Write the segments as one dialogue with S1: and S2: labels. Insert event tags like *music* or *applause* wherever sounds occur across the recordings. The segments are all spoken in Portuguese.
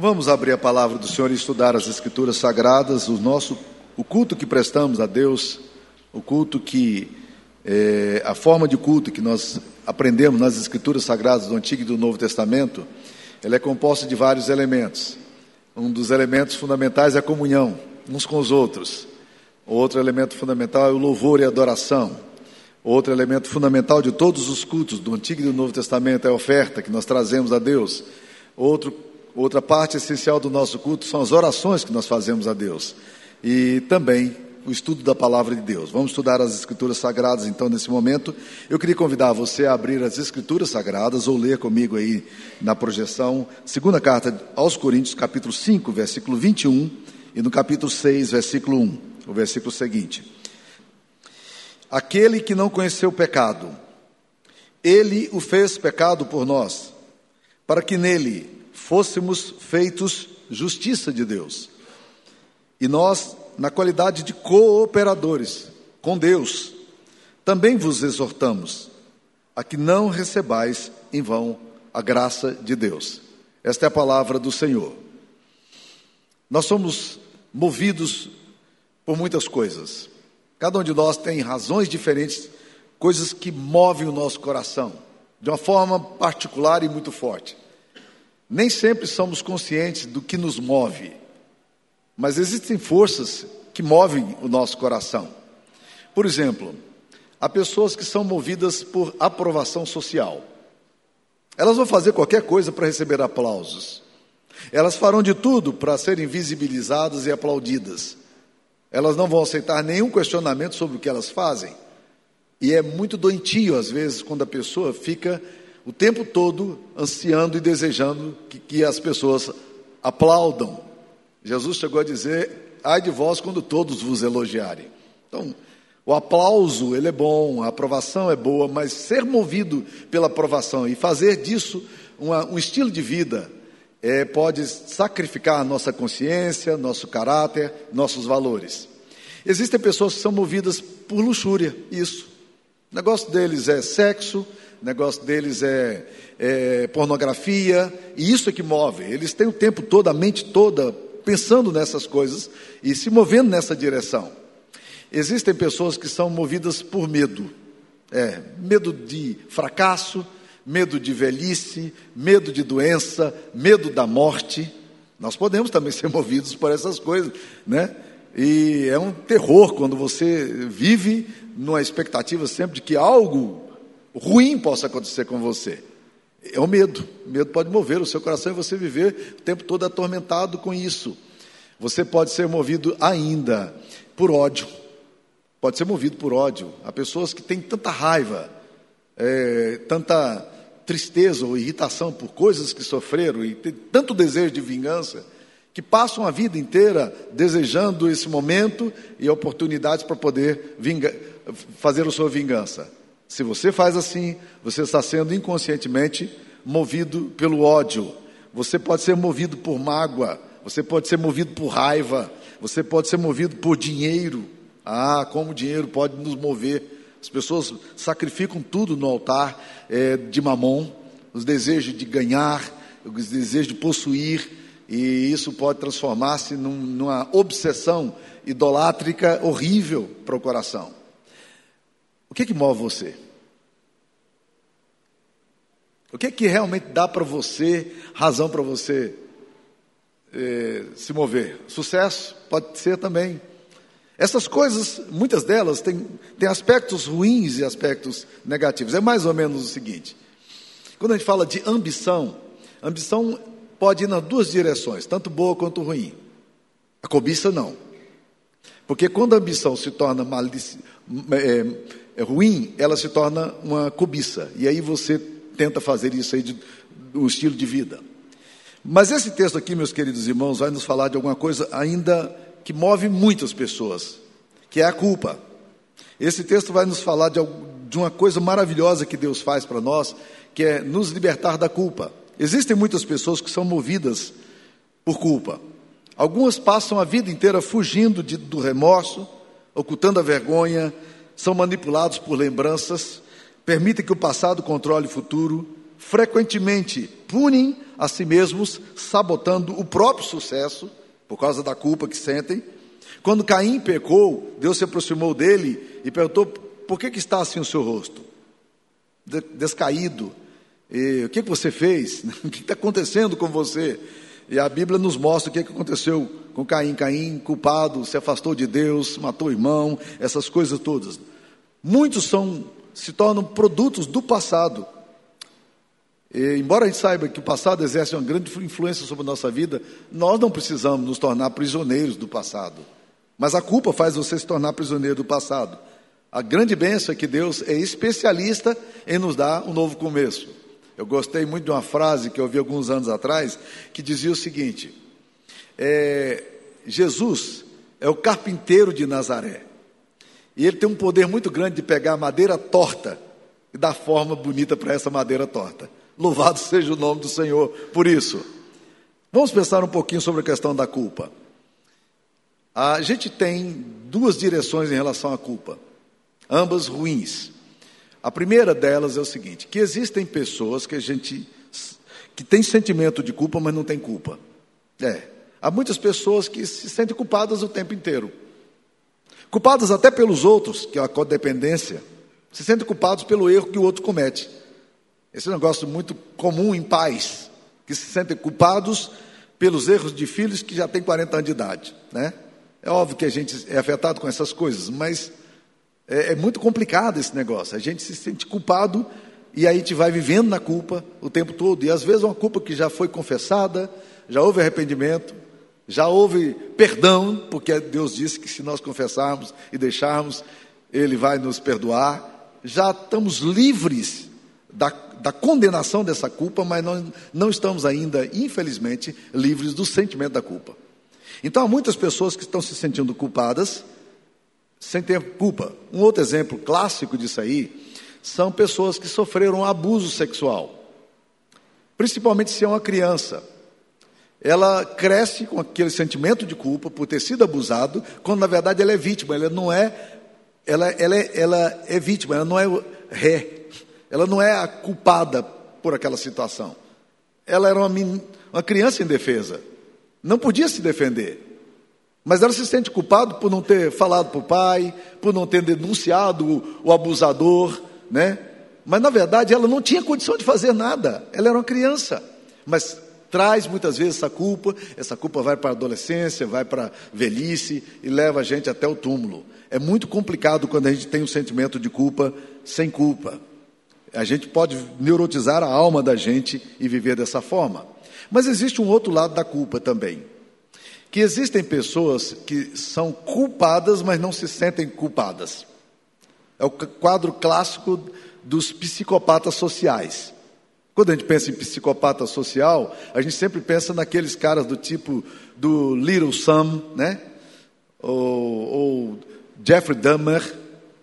S1: Vamos abrir a palavra do Senhor e estudar as Escrituras Sagradas, o nosso, o culto que prestamos a Deus, o culto que é, a forma de culto que nós aprendemos nas Escrituras Sagradas do Antigo e do Novo Testamento, ela é composta de vários elementos. Um dos elementos fundamentais é a comunhão uns com os outros. Outro elemento fundamental é o louvor e a adoração. Outro elemento fundamental de todos os cultos do Antigo e do Novo Testamento é a oferta que nós trazemos a Deus. Outro Outra parte essencial do nosso culto são as orações que nós fazemos a Deus. E também o estudo da palavra de Deus. Vamos estudar as Escrituras Sagradas, então, nesse momento. Eu queria convidar você a abrir as Escrituras Sagradas ou ler comigo aí na projeção, segunda carta aos Coríntios, capítulo 5, versículo 21, e no capítulo 6, versículo 1, o versículo seguinte. Aquele que não conheceu o pecado, ele o fez pecado por nós, para que nele fôssemos feitos justiça de Deus. E nós, na qualidade de cooperadores com Deus, também vos exortamos a que não recebais em vão a graça de Deus. Esta é a palavra do Senhor. Nós somos movidos por muitas coisas. Cada um de nós tem razões diferentes, coisas que movem o nosso coração de uma forma particular e muito forte. Nem sempre somos conscientes do que nos move, mas existem forças que movem o nosso coração. Por exemplo, há pessoas que são movidas por aprovação social. Elas vão fazer qualquer coisa para receber aplausos. Elas farão de tudo para serem visibilizadas e aplaudidas. Elas não vão aceitar nenhum questionamento sobre o que elas fazem. E é muito doentio, às vezes, quando a pessoa fica o tempo todo ansiando e desejando que, que as pessoas aplaudam. Jesus chegou a dizer: ai de vós quando todos vos elogiarem. Então, o aplauso, ele é bom, a aprovação é boa, mas ser movido pela aprovação e fazer disso uma, um estilo de vida é, pode sacrificar nossa consciência, nosso caráter, nossos valores. Existem pessoas que são movidas por luxúria, isso. O negócio deles é sexo, o negócio deles é, é pornografia, e isso é que move. Eles têm o tempo todo, a mente toda, pensando nessas coisas e se movendo nessa direção. Existem pessoas que são movidas por medo. É, medo de fracasso, medo de velhice, medo de doença, medo da morte. Nós podemos também *laughs* ser movidos por essas coisas, né? E é um terror quando você vive numa expectativa sempre de que algo ruim possa acontecer com você. É o medo. O medo pode mover o seu coração e você viver o tempo todo atormentado com isso. Você pode ser movido ainda por ódio. Pode ser movido por ódio. Há pessoas que têm tanta raiva, é, tanta tristeza ou irritação por coisas que sofreram e têm tanto desejo de vingança que passam a vida inteira desejando esse momento e oportunidades para poder fazer a sua vingança. Se você faz assim, você está sendo inconscientemente movido pelo ódio. Você pode ser movido por mágoa, você pode ser movido por raiva, você pode ser movido por dinheiro. Ah, como o dinheiro pode nos mover. As pessoas sacrificam tudo no altar é, de mamon, os desejos de ganhar, os desejos de possuir, e isso pode transformar-se num, numa obsessão idolátrica horrível para o coração. O que, que move você? O que, que realmente dá para você, razão para você eh, se mover? Sucesso pode ser também. Essas coisas, muitas delas, têm, têm aspectos ruins e aspectos negativos. É mais ou menos o seguinte: quando a gente fala de ambição, ambição pode ir nas duas direções, tanto boa quanto ruim. A cobiça não. Porque quando a ambição se torna malici é, é ruim, ela se torna uma cobiça. E aí você tenta fazer isso aí de, do estilo de vida. Mas esse texto aqui, meus queridos irmãos, vai nos falar de alguma coisa ainda que move muitas pessoas, que é a culpa. Esse texto vai nos falar de, de uma coisa maravilhosa que Deus faz para nós, que é nos libertar da culpa. Existem muitas pessoas que são movidas por culpa. Algumas passam a vida inteira fugindo de, do remorso, ocultando a vergonha, são manipulados por lembranças, permitem que o passado controle o futuro, frequentemente punem a si mesmos, sabotando o próprio sucesso, por causa da culpa que sentem. Quando Caim pecou, Deus se aproximou dele e perguntou: por que, que está assim o seu rosto? Descaído. E, o que, que você fez? *laughs* O que está acontecendo com você? E a Bíblia nos mostra o que, que aconteceu com Caim. Caim, culpado, se afastou de Deus, matou o irmão, essas coisas todas. Muitos são, se tornam produtos do passado. E, embora a gente saiba que o passado exerce uma grande influência sobre a nossa vida, nós não precisamos nos tornar prisioneiros do passado. Mas a culpa faz você se tornar prisioneiro do passado. A grande bênção é que Deus é especialista em nos dar um novo começo. Eu gostei muito de uma frase que eu ouvi alguns anos atrás, que dizia o seguinte: é, Jesus é o carpinteiro de Nazaré. E ele tem um poder muito grande de pegar madeira torta e dar forma bonita para essa madeira torta. Louvado *laughs* seja o nome do Senhor por isso. Vamos pensar um pouquinho sobre a questão da culpa. A gente tem duas direções em relação à culpa, ambas ruins. A primeira delas é o seguinte: que existem pessoas que a gente que tem sentimento de culpa, mas não tem culpa. É. Há muitas pessoas que se sentem culpadas o tempo inteiro. Culpadas até pelos outros, que é a codependência, se sentem culpados pelo erro que o outro comete. Esse é um negócio muito comum em pais, que se sentem culpados pelos erros de filhos que já têm 40 anos de idade. Né? É óbvio que a gente é afetado com essas coisas, mas é, é muito complicado esse negócio. A gente se sente culpado e aí a gente vai vivendo na culpa o tempo todo. E às vezes uma culpa que já foi confessada, já houve arrependimento, já houve perdão, porque Deus disse que se nós confessarmos e deixarmos, Ele vai nos perdoar. Já estamos livres da, da condenação dessa culpa, mas nós não estamos ainda, infelizmente, livres do sentimento da culpa. Então há muitas pessoas que estão se sentindo culpadas sem ter culpa. Um outro exemplo clássico disso aí são pessoas que sofreram abuso sexual, principalmente se é uma criança. Ela cresce com aquele sentimento de culpa por ter sido abusado, quando na verdade ela é vítima, ela não é, ela, ela, é, ela é vítima, ela não é ré. Ela não é a culpada por aquela situação. Ela era uma, uma criança indefesa. Não podia se defender. Mas ela se sente culpada por não ter falado para o pai, por não ter denunciado o, o abusador, né? Mas na verdade ela não tinha condição de fazer nada. Ela era uma criança. Mas traz muitas vezes essa culpa, essa culpa vai para a adolescência, vai para a velhice e leva a gente até o túmulo. É muito complicado quando a gente tem um sentimento de culpa sem culpa. A gente pode neurotizar a alma da gente e viver dessa forma. Mas existe um outro lado da culpa também. Que existem pessoas que são culpadas, mas não se sentem culpadas. É o quadro clássico dos psicopatas sociais. Quando a gente pensa em psicopata social, a gente sempre pensa naqueles caras do tipo do Little Sam, né? Ou, ou Jeffrey Dahmer,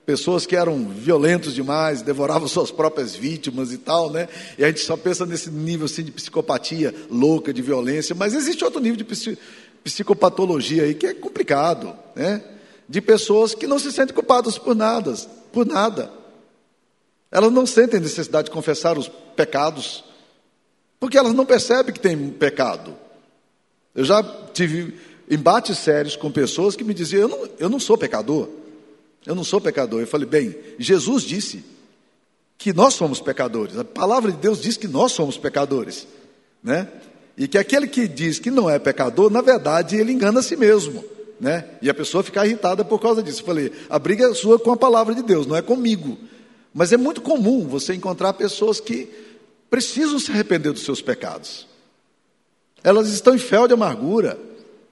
S1: pessoas que eram violentos demais, devoravam *laughs* suas próprias vítimas e tal, né? E a gente só pensa nesse nível assim de psicopatia louca, de violência, mas existe outro nível de psicopatologia aí que é complicado, né? De pessoas que não se sentem culpadas por nada, por nada. Elas não sentem necessidade de confessar os pecados, porque elas não percebem que tem pecado. Eu já tive embates sérios com pessoas que me diziam: eu não, eu não sou pecador. Eu não sou pecador. Eu falei, bem, Jesus disse que nós somos pecadores. A palavra de Deus diz que nós somos pecadores, né? E que aquele que diz que não é pecador, na verdade, ele engana a si mesmo, né? E a pessoa fica irritada por causa disso. Eu falei, a briga é sua com a palavra de Deus, não é comigo. Mas é muito comum você encontrar pessoas que precisam se arrepender dos seus pecados. Elas estão em fel de amargura.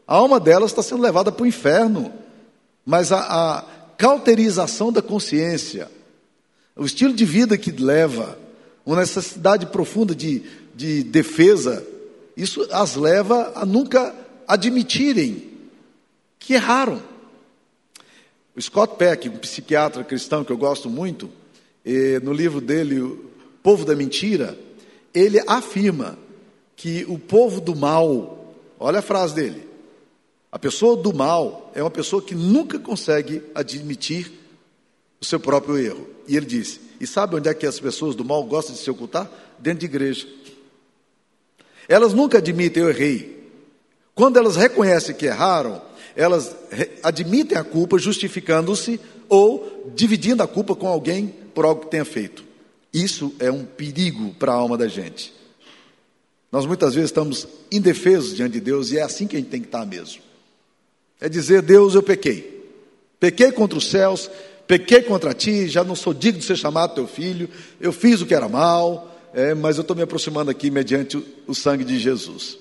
S1: A alma delas está sendo levada para o inferno. Mas a, a, cauterização da consciência, o estilo de vida que leva, uma necessidade profunda de, de defesa, isso as leva a nunca admitirem que erraram. O Scott Peck, um psiquiatra cristão que eu gosto muito, no livro dele, O Povo da Mentira, ele afirma que o povo do mal, olha a frase dele, a pessoa do mal é uma pessoa que nunca consegue admitir o seu próprio erro. E ele disse: E sabe onde é que as pessoas do mal gostam de se ocultar? Dentro de igreja. Elas nunca admitem eu errei. Quando elas reconhecem que erraram, elas admitem a culpa, justificando-se ou dividindo a culpa com alguém por algo que tenha feito. Isso é um perigo para a alma da gente. Nós muitas vezes estamos indefesos diante de Deus e é assim que a gente tem que estar mesmo. É dizer, Deus, eu pequei. Pequei contra os céus, pequei contra ti, já não sou digno de ser chamado teu filho, eu fiz o que era mal, é, mas eu estou me aproximando aqui mediante o, o sangue de Jesus.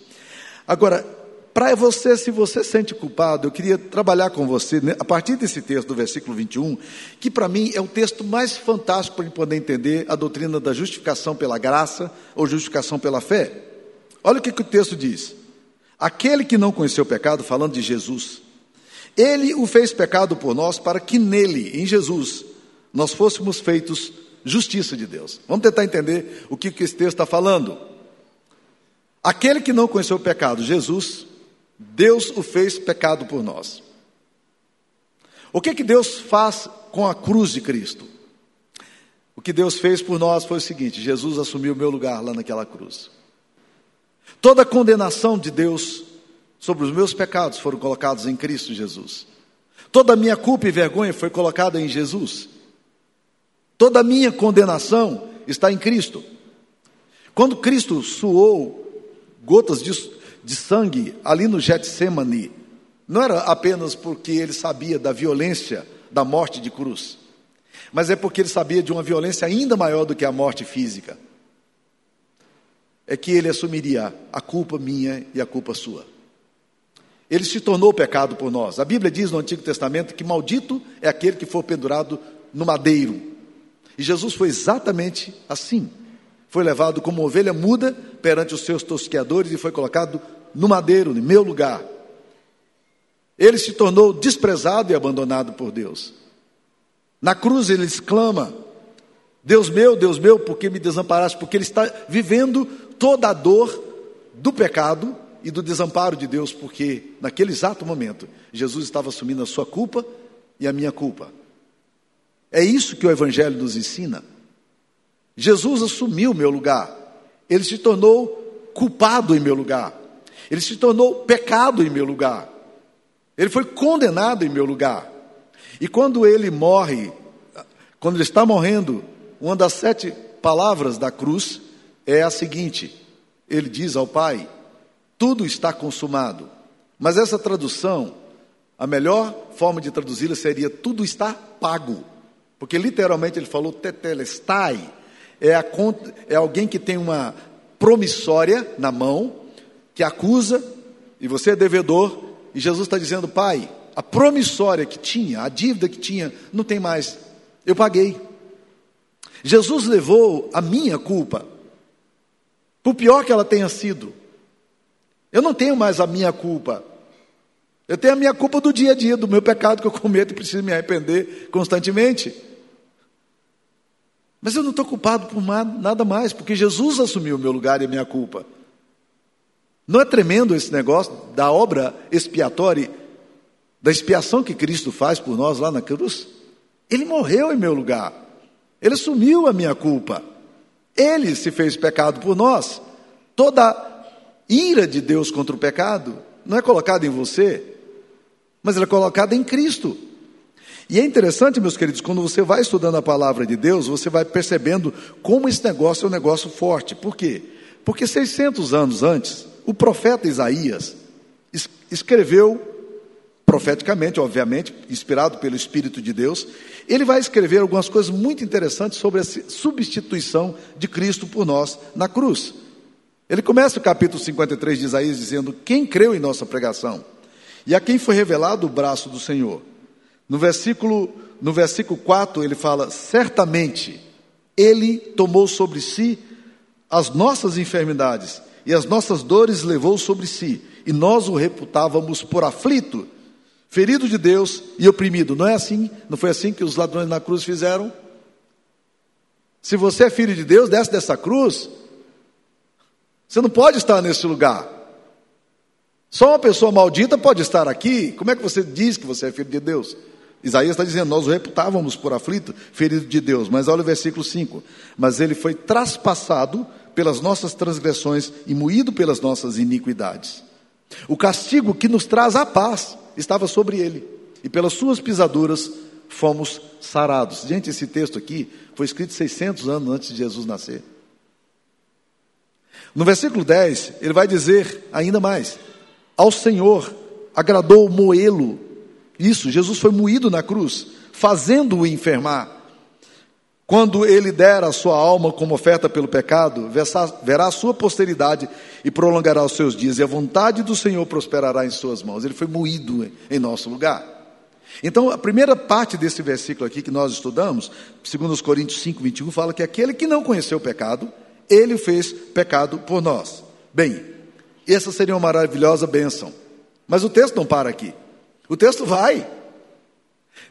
S1: Agora, para você, se você sente culpado, eu queria trabalhar com você né, a partir desse texto do versículo 21, que para mim é o texto mais fantástico para poder entender a doutrina da justificação pela graça ou justificação pela fé. Olha o que, que o texto diz. Aquele que não conheceu o pecado, falando de Jesus, ele o fez pecado por nós para que nele, em Jesus, nós fôssemos feitos justiça de Deus. Vamos tentar entender o que, que esse texto está falando. Aquele que não conheceu o pecado, Jesus, Deus o fez pecado por nós. O que, que Deus faz com a cruz de Cristo? O que Deus fez por nós foi o seguinte: Jesus assumiu o meu lugar lá naquela cruz. Toda a condenação de Deus sobre os meus pecados foram colocados em Cristo Jesus. Toda a minha culpa e vergonha foi colocada em Jesus. Toda a minha condenação está em Cristo. Quando Cristo suou gotas de, de sangue ali no Getsemane, não era apenas porque ele sabia da violência da morte de cruz, mas é porque ele sabia de uma violência ainda maior do que a morte física. É que ele assumiria a culpa minha e a culpa sua. Ele se tornou pecado por nós. A Bíblia diz no Antigo Testamento que maldito é aquele que for pendurado no madeiro. E Jesus foi exatamente assim. Foi levado como ovelha muda perante os seus tosqueadores e foi colocado no madeiro, em meu lugar. Ele se tornou desprezado e abandonado por Deus. Na cruz ele exclama: Deus meu, Deus meu, por que me desamparaste? Porque ele está vivendo toda a dor do pecado e do desamparo de Deus, porque naquele exato momento Jesus estava assumindo a sua culpa e a minha culpa. É isso que o Evangelho nos ensina. Jesus assumiu o meu lugar, ele se tornou culpado em meu lugar, ele se tornou pecado em meu lugar, ele foi condenado em meu lugar. E quando ele morre, quando ele está morrendo, uma das sete palavras da cruz é a seguinte: ele diz ao Pai, tudo está consumado. Mas essa tradução, a melhor forma de traduzi-la seria tudo está pago. Porque literalmente ele falou tetelestai, é, a, é alguém que tem uma promissória na mão, que acusa, e você é devedor, e Jesus está dizendo, pai, a promissória que tinha, a dívida que tinha, não tem mais, eu paguei. Jesus levou a minha culpa, por pior que ela tenha sido. Eu não tenho mais a minha culpa. Eu tenho a minha culpa do dia a dia, do meu pecado que eu cometo e preciso me arrepender constantemente. Mas eu não estou culpado por nada mais, porque Jesus assumiu o meu lugar e a minha culpa. Não é tremendo esse negócio da obra expiatória, da expiação que Cristo faz por nós lá na cruz? Ele morreu em meu lugar. Ele assumiu a minha culpa. Ele se fez pecado por nós. Toda ira de Deus contra o pecado não é colocada em você, mas ela é colocada em Cristo. E é interessante, meus queridos, quando você vai estudando a palavra de Deus, você vai percebendo como esse negócio é um negócio forte. Por quê? Porque 600 anos antes, o profeta Isaías escreveu, profeticamente, obviamente, inspirado pelo Espírito de Deus, ele vai escrever algumas coisas muito interessantes sobre a substituição de Cristo por nós na cruz. Ele começa o capítulo 53 de Isaías dizendo: Quem creu em nossa pregação? E a quem foi revelado o braço do Senhor? No versículo, no versículo 4 ele fala: Certamente ele tomou sobre si as nossas enfermidades e as nossas dores levou sobre si, e nós o reputávamos por aflito, ferido de Deus e oprimido. Não é assim? Não foi assim que os ladrões na cruz fizeram? Se você é filho de Deus, desce dessa cruz. Você não pode estar nesse lugar. Só uma pessoa maldita pode estar aqui. Como é que você diz que você é filho de Deus? Isaías está dizendo: Nós o reputávamos por aflito, ferido de Deus. Mas olha o versículo 5: Mas ele foi traspassado pelas nossas transgressões e moído pelas nossas iniquidades. O castigo que nos traz a paz estava sobre ele, e pelas suas pisaduras fomos sarados. Gente, esse texto aqui foi escrito 600 anos antes de Jesus nascer. No versículo 10, ele vai dizer ainda mais: Ao Senhor agradou moê-lo. Isso, Jesus foi moído na cruz, fazendo-o enfermar. Quando ele der a sua alma como oferta pelo pecado, verá a sua posteridade e prolongará os seus dias, e a vontade do Senhor prosperará em suas mãos. Ele foi moído em nosso lugar. Então, a primeira parte desse versículo aqui que nós estudamos, segundo os Coríntios 5, 21, fala que aquele que não conheceu o pecado, ele fez pecado por nós. Bem, essa seria uma maravilhosa bênção. Mas o texto não para aqui. O texto vai.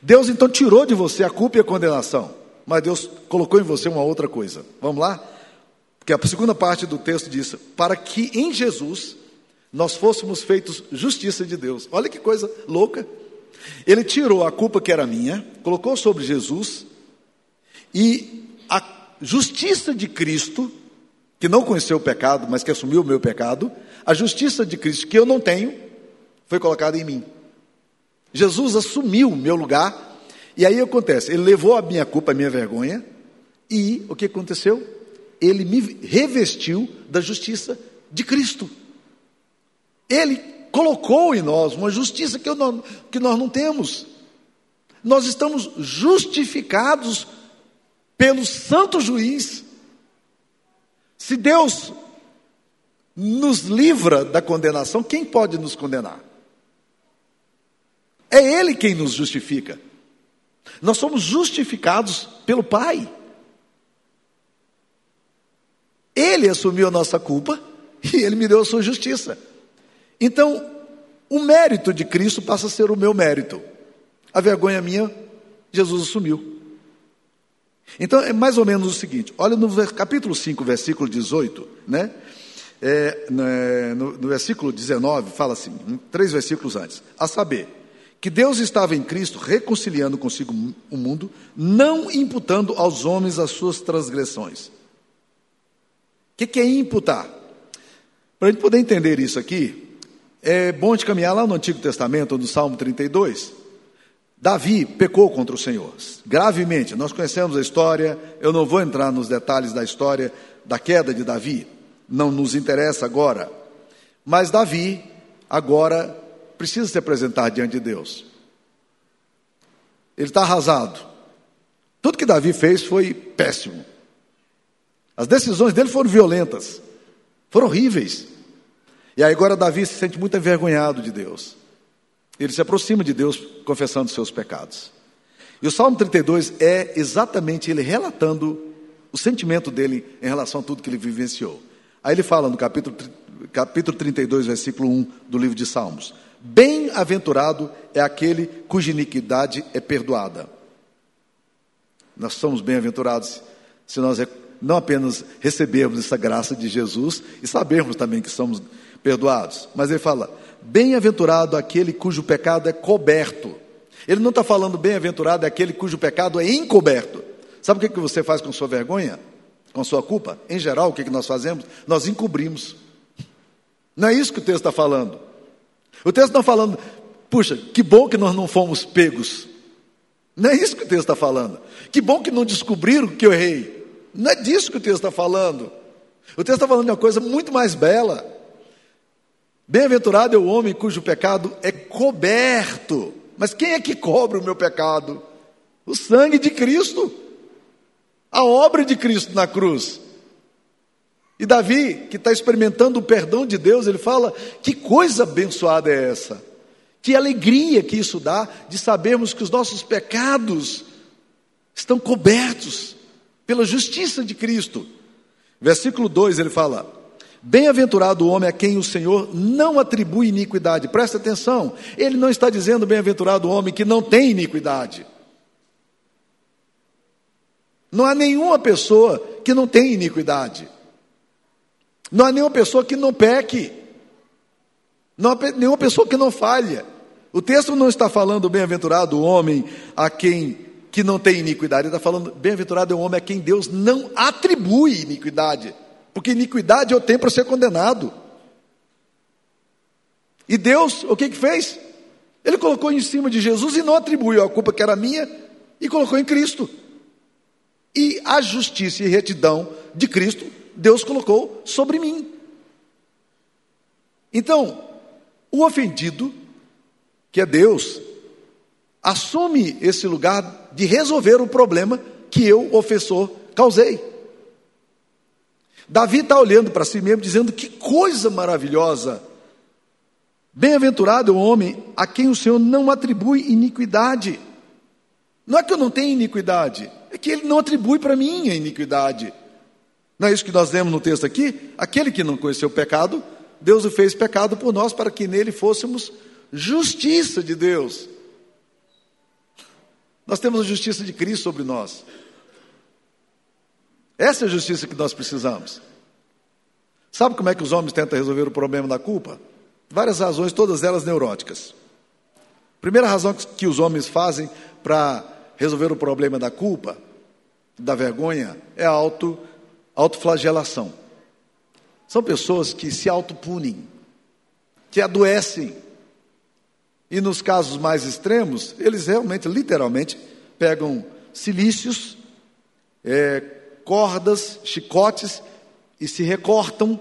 S1: Deus então tirou de você a culpa e a condenação mas Deus colocou em você uma outra coisa. Vamos lá? Porque a segunda parte do texto diz: para que em Jesus nós fôssemos feitos justiça de Deus. Olha que coisa louca. Ele tirou a culpa que era minha, colocou sobre Jesus, e a justiça de Cristo, que não conheceu o pecado, mas que assumiu o meu pecado, a justiça de Cristo que eu não tenho, foi colocada em mim. Jesus assumiu o meu lugar e aí acontece, ele levou a minha culpa, a minha vergonha, e o que aconteceu? Ele me revestiu da justiça de Cristo. Ele colocou em nós uma justiça que, não, que nós não temos. Nós estamos justificados pelo santo juiz. Se Deus nos livra da condenação, quem pode nos condenar? É Ele quem nos justifica. Nós somos justificados pelo Pai. Ele assumiu a nossa culpa *laughs* e ele me deu a sua justiça. Então, o mérito de Cristo passa a ser o meu mérito. A vergonha minha, Jesus assumiu. Então, é mais ou menos o seguinte: olha no capítulo 5, versículo 18, né? É, né, no, no versículo 19, fala assim, três versículos antes: a saber, que Deus estava em Cristo reconciliando consigo o mundo, não imputando aos homens as suas transgressões. O que, que é imputar? Para a gente poder entender isso aqui, é bom de caminhar lá no Antigo Testamento, no Salmo 32. Davi pecou contra o Senhor, gravemente. Nós conhecemos a história, eu não vou entrar nos detalhes da história da queda de Davi, não nos interessa agora. Mas Davi, agora, precisa se apresentar diante de Deus. Ele está arrasado. Tudo que Davi fez foi péssimo. As decisões dele foram violentas, foram horríveis. E aí agora Davi se sente muito envergonhado de Deus. Ele se aproxima de Deus confessando seus pecados. E o Salmo 32 é exatamente ele relatando o sentimento dele em relação a tudo que ele vivenciou. Aí ele fala no capítulo, capítulo 32, versículo 1 do livro de Salmos: Bem-aventurado é aquele cuja iniquidade é perdoada. Nós somos bem-aventurados se nós não apenas recebermos essa graça de Jesus e sabermos também que somos perdoados, mas ele fala: bem-aventurado aquele cujo pecado é coberto. Ele não está falando bem-aventurado é aquele cujo pecado é encoberto. Sabe o que você faz com sua vergonha? Com sua culpa? Em geral, o que nós fazemos? Nós encobrimos. Não é isso que o texto está falando. O texto está falando, puxa, que bom que nós não fomos pegos. Não é isso que o texto está falando. Que bom que não descobriram que eu errei. Não é disso que o texto está falando. O texto está falando de uma coisa muito mais bela. Bem-aventurado é o homem cujo pecado é coberto. Mas quem é que cobre o meu pecado? O sangue de Cristo. A obra de Cristo na cruz. E Davi, que está experimentando o perdão de Deus, ele fala: que coisa abençoada é essa? Que alegria que isso dá de sabermos que os nossos pecados estão cobertos pela justiça de Cristo. Versículo 2 ele fala: Bem-aventurado o homem a quem o Senhor não atribui iniquidade. Presta atenção, ele não está dizendo bem-aventurado o homem que não tem iniquidade. Não há nenhuma pessoa que não tem iniquidade. Não há nenhuma pessoa que não peque. Não há nenhuma pessoa que não falha. O texto não está falando bem-aventurado o homem a quem que não tem iniquidade. Ele está falando bem-aventurado é o homem a quem Deus não atribui iniquidade. Porque iniquidade eu tenho para ser condenado. E Deus, o que que fez? Ele colocou em cima de Jesus e não atribuiu a culpa que era minha e colocou em Cristo. E a justiça e retidão de Cristo, Deus colocou sobre mim. Então, o ofendido, que é Deus, assume esse lugar de resolver o problema que eu, ofensor, causei. Davi está olhando para si mesmo, dizendo: que coisa maravilhosa! Bem-aventurado é o homem a quem o Senhor não atribui iniquidade. Não é que eu não tenha iniquidade, é que ele não atribui para mim a iniquidade. Não é isso que nós lemos no texto aqui? Aquele que não conheceu o pecado, Deus o fez pecado por nós, para que nele fôssemos justiça de Deus. Nós temos a justiça de Cristo sobre nós. Essa é a justiça que nós precisamos. Sabe como é que os homens tentam resolver o problema da culpa? Várias razões, todas elas neuróticas. Primeira razão que os homens fazem para resolver o problema da culpa, da vergonha, é a autoflagelação. São pessoas que se autopunem, que adoecem. E nos casos mais extremos, eles realmente, literalmente, pegam silícios, é, cordas, chicotes e se recortam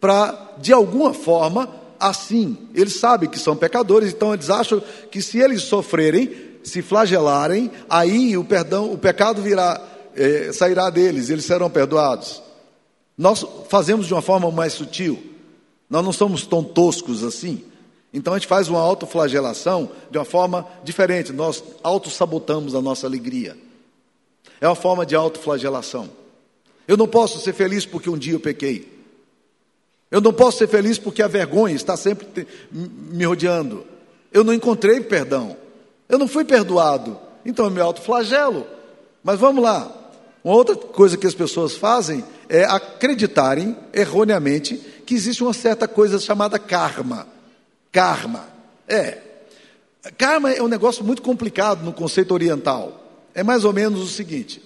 S1: para, de alguma forma, assim. Eles sabem que são pecadores, então eles acham que se eles sofrerem, se flagelarem, aí o perdão, o pecado virá, é, sairá deles, eles serão perdoados. Nós fazemos de uma forma mais sutil. Nós não somos tão toscos assim. Então a gente faz uma autoflagelação de uma forma diferente. Nós autossabotamos a nossa alegria. É uma forma de autoflagelação. Eu não posso ser feliz porque um dia eu pequei. Eu não posso ser feliz porque a vergonha está sempre me rodeando. Eu não encontrei perdão. Eu não fui perdoado. Então eu me autoflagelo. Mas vamos lá. Uma outra coisa que as pessoas fazem é acreditarem erroneamente que existe uma certa coisa chamada karma. Karma. É. Karma é um negócio muito complicado no conceito oriental. É mais ou menos o seguinte: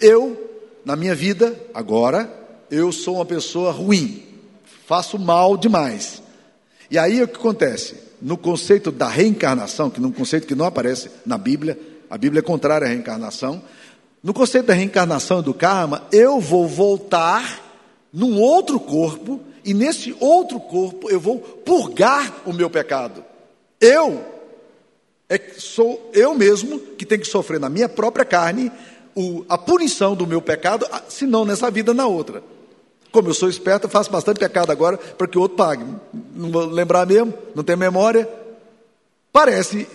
S1: eu na minha vida, agora, eu sou uma pessoa ruim, faço mal demais. E aí o que acontece? No conceito da reencarnação, que é um conceito que não aparece na Bíblia, a Bíblia é contrária à reencarnação. No conceito da reencarnação e do karma, eu vou voltar num outro corpo, e nesse outro corpo eu vou purgar o meu pecado. Eu é, sou eu mesmo que tenho que sofrer na minha própria carne o, a punição do meu pecado, se não nessa vida, na outra. Como eu sou esperto, eu faço bastante pecado agora para que o outro pague. Não vou lembrar mesmo, não tenho memória. Parece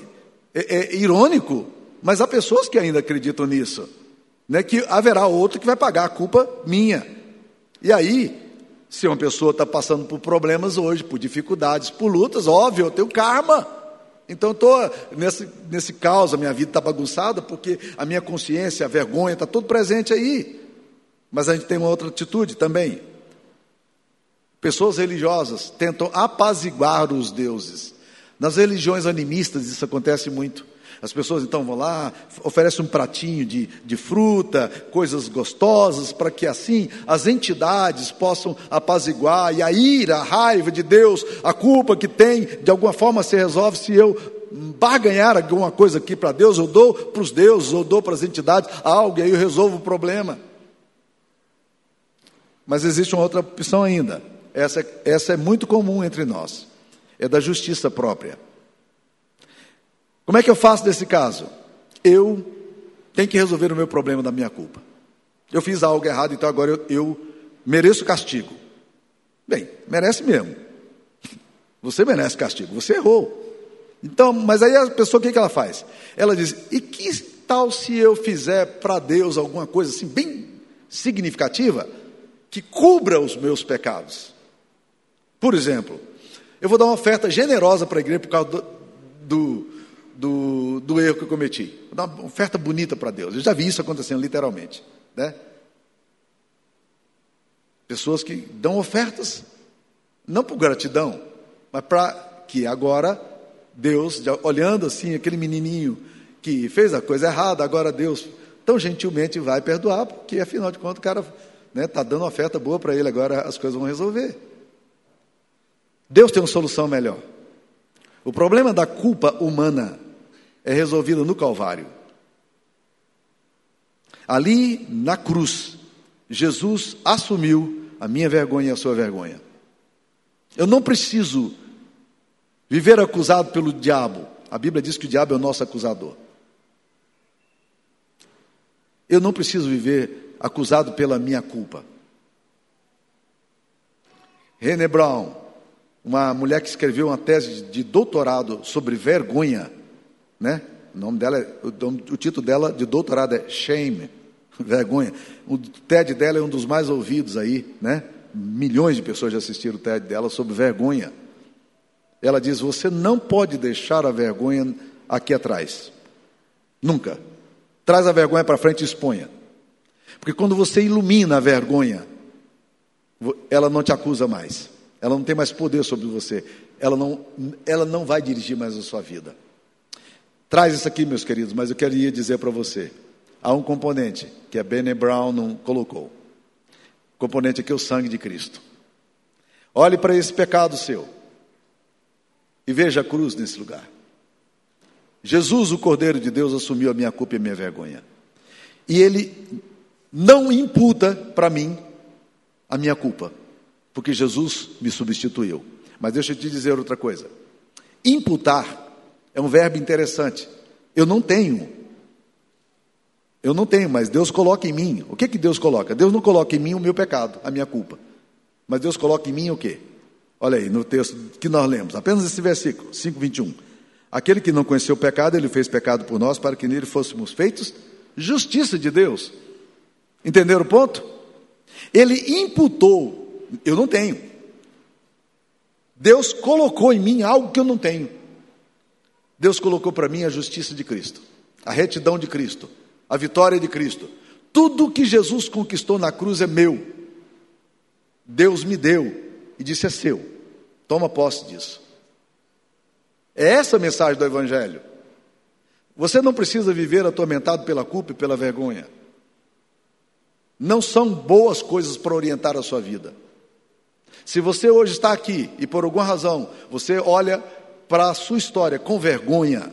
S1: é, é, irônico, mas há pessoas que ainda acreditam nisso. Né, que haverá outro que vai pagar a culpa minha. E aí, se uma pessoa está passando por problemas hoje, por dificuldades, por lutas, óbvio, eu tenho karma. Então estou nesse, nesse caos, a minha vida está bagunçada, porque a minha consciência, a vergonha, está tudo presente aí. Mas a gente tem uma outra atitude também. Pessoas religiosas tentam apaziguar os deuses. Nas religiões animistas isso acontece muito. As pessoas então vão lá, oferecem um pratinho de, de fruta, coisas gostosas, para que assim as entidades possam apaziguar e a ira, a raiva de Deus, a culpa que tem, de alguma forma se resolve se eu barganhar alguma coisa aqui para Deus, eu dou para os deuses, eu dou para as entidades algo e aí eu resolvo o problema. Mas existe uma outra opção ainda. Essa, essa é muito comum entre nós. É da justiça própria. Como é que eu faço nesse caso? Eu tenho que resolver o meu problema da minha culpa. Eu fiz algo errado, então agora eu, eu mereço castigo. Bem, merece mesmo. *laughs* Você merece castigo, você errou. Então, mas aí a pessoa o que, que ela faz? Ela diz: e que tal se eu fizer para Deus alguma coisa assim, bem significativa, que cubra os meus pecados? Por exemplo, eu vou dar uma oferta generosa para a igreja por causa do, do do, do erro que eu cometi. Vou dar uma oferta bonita para Deus. Eu já vi isso acontecendo literalmente. Né? Pessoas que dão ofertas, não por gratidão, mas para que agora Deus, olhando assim aquele menininho que fez a coisa errada, agora Deus tão gentilmente vai perdoar, porque afinal de contas o cara né? Tá dando oferta boa para ele, agora as coisas vão resolver. Deus tem uma solução melhor. O problema da culpa humana é resolvido no Calvário. Ali na cruz, Jesus assumiu a minha vergonha e a sua vergonha. Eu não preciso viver acusado pelo diabo. A Bíblia diz que o diabo é o nosso acusador. Eu não preciso viver acusado pela minha culpa. René Brown, uma mulher que escreveu uma tese de doutorado sobre vergonha, né? O nome dela, é, o, o título dela de doutorado é Shame, vergonha. O TED dela é um dos mais ouvidos aí, né? Milhões de pessoas já assistiram o TED dela sobre vergonha. Ela diz: você não pode deixar a vergonha aqui atrás. Nunca. Traz a vergonha para frente e exponha. Porque quando você ilumina a vergonha, ela não te acusa mais. Ela não tem mais poder sobre você. Ela não, ela não vai dirigir mais a sua vida. Traz isso aqui, meus queridos, mas eu queria dizer para você: há um componente que a Bene Brown não colocou. O componente aqui é o sangue de Cristo. Olhe para esse pecado seu e veja a cruz nesse lugar. Jesus, o Cordeiro de Deus, assumiu a minha culpa e a minha vergonha. E ele não imputa para mim a minha culpa, porque Jesus me substituiu. Mas deixa eu te dizer outra coisa. Imputar é um verbo interessante. Eu não tenho. Eu não tenho, mas Deus coloca em mim. O que que Deus coloca? Deus não coloca em mim o meu pecado, a minha culpa. Mas Deus coloca em mim o quê? Olha aí, no texto que nós lemos, apenas esse versículo, 5:21. Aquele que não conheceu o pecado, ele fez pecado por nós para que nele fôssemos feitos justiça de Deus. Entenderam o ponto? Ele imputou, eu não tenho. Deus colocou em mim algo que eu não tenho. Deus colocou para mim a justiça de Cristo, a retidão de Cristo, a vitória de Cristo. Tudo que Jesus conquistou na cruz é meu. Deus me deu e disse: é seu. Toma posse disso. É essa a mensagem do Evangelho. Você não precisa viver atormentado pela culpa e pela vergonha. Não são boas coisas para orientar a sua vida. Se você hoje está aqui e por alguma razão você olha para a sua história com vergonha,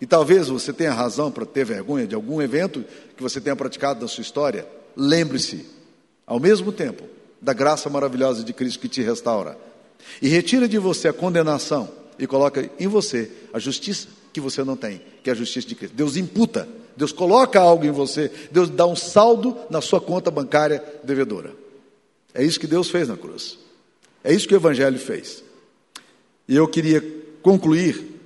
S1: e talvez você tenha razão para ter vergonha de algum evento que você tenha praticado na sua história, lembre-se, ao mesmo tempo, da graça maravilhosa de Cristo que te restaura. E retira de você a condenação e coloca em você a justiça que você não tem, que é a justiça de Cristo. Deus imputa, Deus coloca algo em você, Deus dá um saldo na sua conta bancária devedora. É isso que Deus fez na cruz. É isso que o Evangelho fez. E eu queria concluir,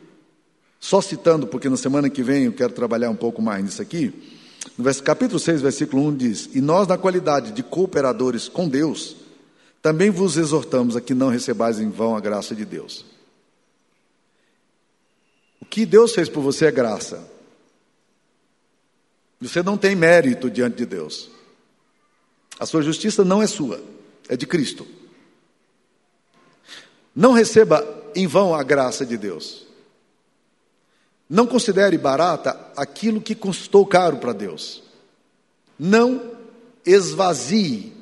S1: só citando, porque na semana que vem eu quero trabalhar um pouco mais nisso aqui. No capítulo 6, versículo 1 diz: E nós, na qualidade de cooperadores com Deus, também vos exortamos a que não recebais em vão a graça de Deus. O que Deus fez por você é graça. Você não tem mérito diante de Deus. A sua justiça não é sua, é de Cristo. Não receba em vão a graça de Deus. Não considere barata aquilo que custou caro para Deus. Não esvazie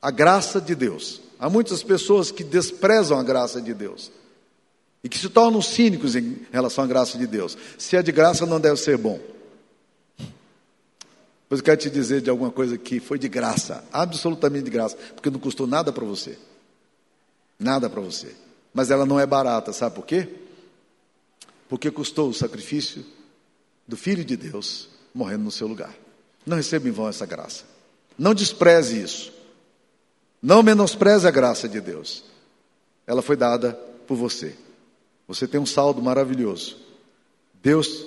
S1: a graça de Deus. Há muitas pessoas que desprezam a graça de Deus e que se tornam cínicos em relação à graça de Deus. Se é de graça, não deve ser bom. Pois eu quero te dizer de alguma coisa que foi de graça, absolutamente de graça, porque não custou nada para você. Nada para você. Mas ela não é barata, sabe por quê? porque custou o sacrifício do Filho de Deus morrendo no seu lugar. Não receba em vão essa graça. Não despreze isso. Não menospreze a graça de Deus. Ela foi dada por você. Você tem um saldo maravilhoso. Deus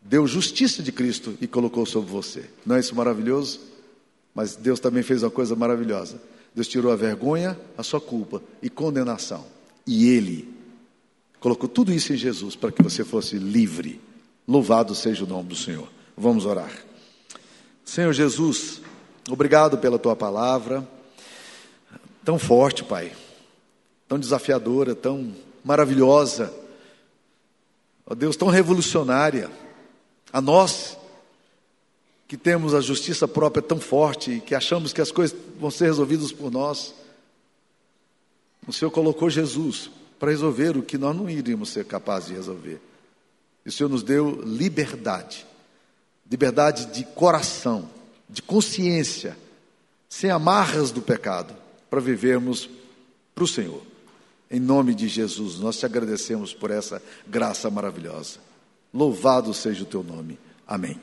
S1: deu justiça de Cristo e colocou sobre você. Não é isso maravilhoso? Mas Deus também fez uma coisa maravilhosa. Deus tirou a vergonha, a sua culpa e condenação. E Ele Colocou tudo isso em Jesus para que você fosse livre. Louvado seja o nome do Senhor. Vamos orar. Senhor Jesus, obrigado pela tua palavra, tão forte, Pai, tão desafiadora, tão maravilhosa, ó Deus, tão revolucionária. A nós que temos a justiça própria tão forte, que achamos que as coisas vão ser resolvidas por nós. O Senhor colocou Jesus para resolver o que nós não iríamos ser capazes de resolver. E o Senhor nos deu liberdade, liberdade de coração, de consciência, sem amarras do pecado, para vivermos para o Senhor. Em nome de Jesus, nós te agradecemos por essa graça maravilhosa. Louvado seja o teu nome. Amém.